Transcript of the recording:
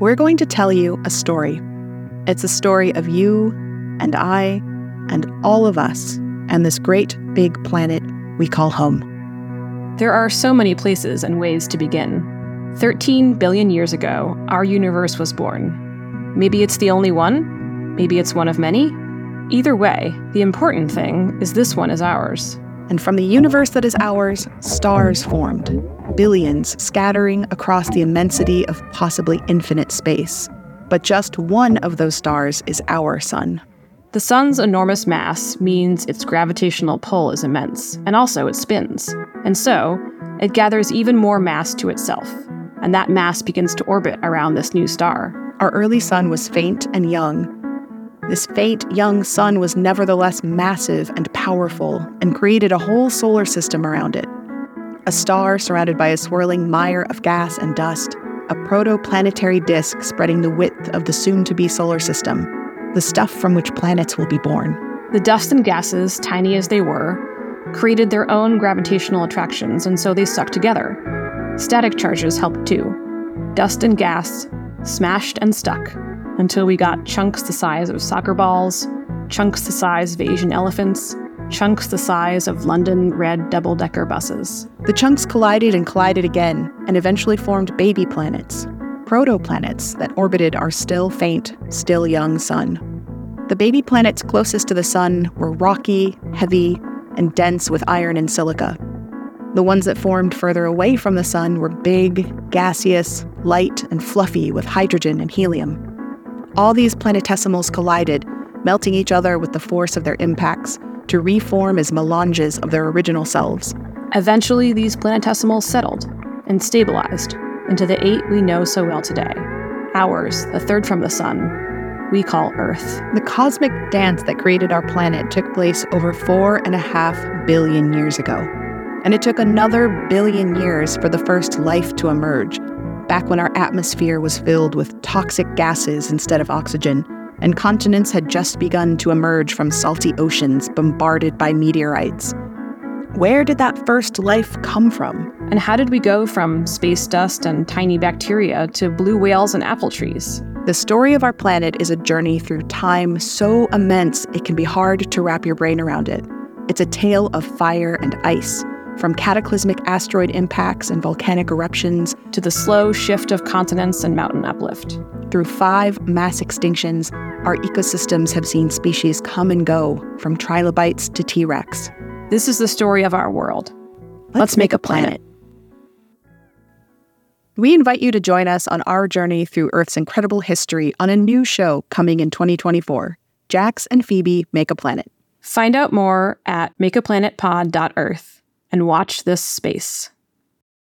we're going to tell you a story. It's a story of you and I and all of us and this great big planet we call home. There are so many places and ways to begin. 13 billion years ago, our universe was born. Maybe it's the only one, maybe it's one of many. Either way, the important thing is this one is ours. And from the universe that is ours, stars formed, billions scattering across the immensity of possibly infinite space. But just one of those stars is our sun. The sun's enormous mass means its gravitational pull is immense, and also it spins. And so, it gathers even more mass to itself, and that mass begins to orbit around this new star. Our early sun was faint and young. This faint, young sun was nevertheless massive and powerful and created a whole solar system around it. A star surrounded by a swirling mire of gas and dust, a protoplanetary disk spreading the width of the soon to be solar system the stuff from which planets will be born. The dust and gases, tiny as they were, created their own gravitational attractions, and so they stuck together. Static charges helped too. Dust and gas smashed and stuck until we got chunks the size of soccer balls, chunks the size of Asian elephants, chunks the size of London red double decker buses. The chunks collided and collided again, and eventually formed baby planets, protoplanets that orbited our still faint, still young sun. The baby planets closest to the sun were rocky, heavy, and dense with iron and silica. The ones that formed further away from the sun were big, gaseous, light, and fluffy with hydrogen and helium. All these planetesimals collided, melting each other with the force of their impacts to reform as melanges of their original selves. Eventually, these planetesimals settled and stabilized into the eight we know so well today. Ours, the third from the sun, we call Earth. The cosmic dance that created our planet took place over four and a half billion years ago. And it took another billion years for the first life to emerge, back when our atmosphere was filled with toxic gases instead of oxygen, and continents had just begun to emerge from salty oceans bombarded by meteorites. Where did that first life come from? And how did we go from space dust and tiny bacteria to blue whales and apple trees? The story of our planet is a journey through time so immense it can be hard to wrap your brain around it. It's a tale of fire and ice, from cataclysmic asteroid impacts and volcanic eruptions to the slow shift of continents and mountain uplift. Through five mass extinctions, our ecosystems have seen species come and go, from trilobites to T Rex. This is the story of our world. Let's, Let's make, make a planet. planet. We invite you to join us on our journey through Earth's incredible history on a new show coming in 2024 Jax and Phoebe Make a Planet. Find out more at makeaplanetpod.earth and watch this space.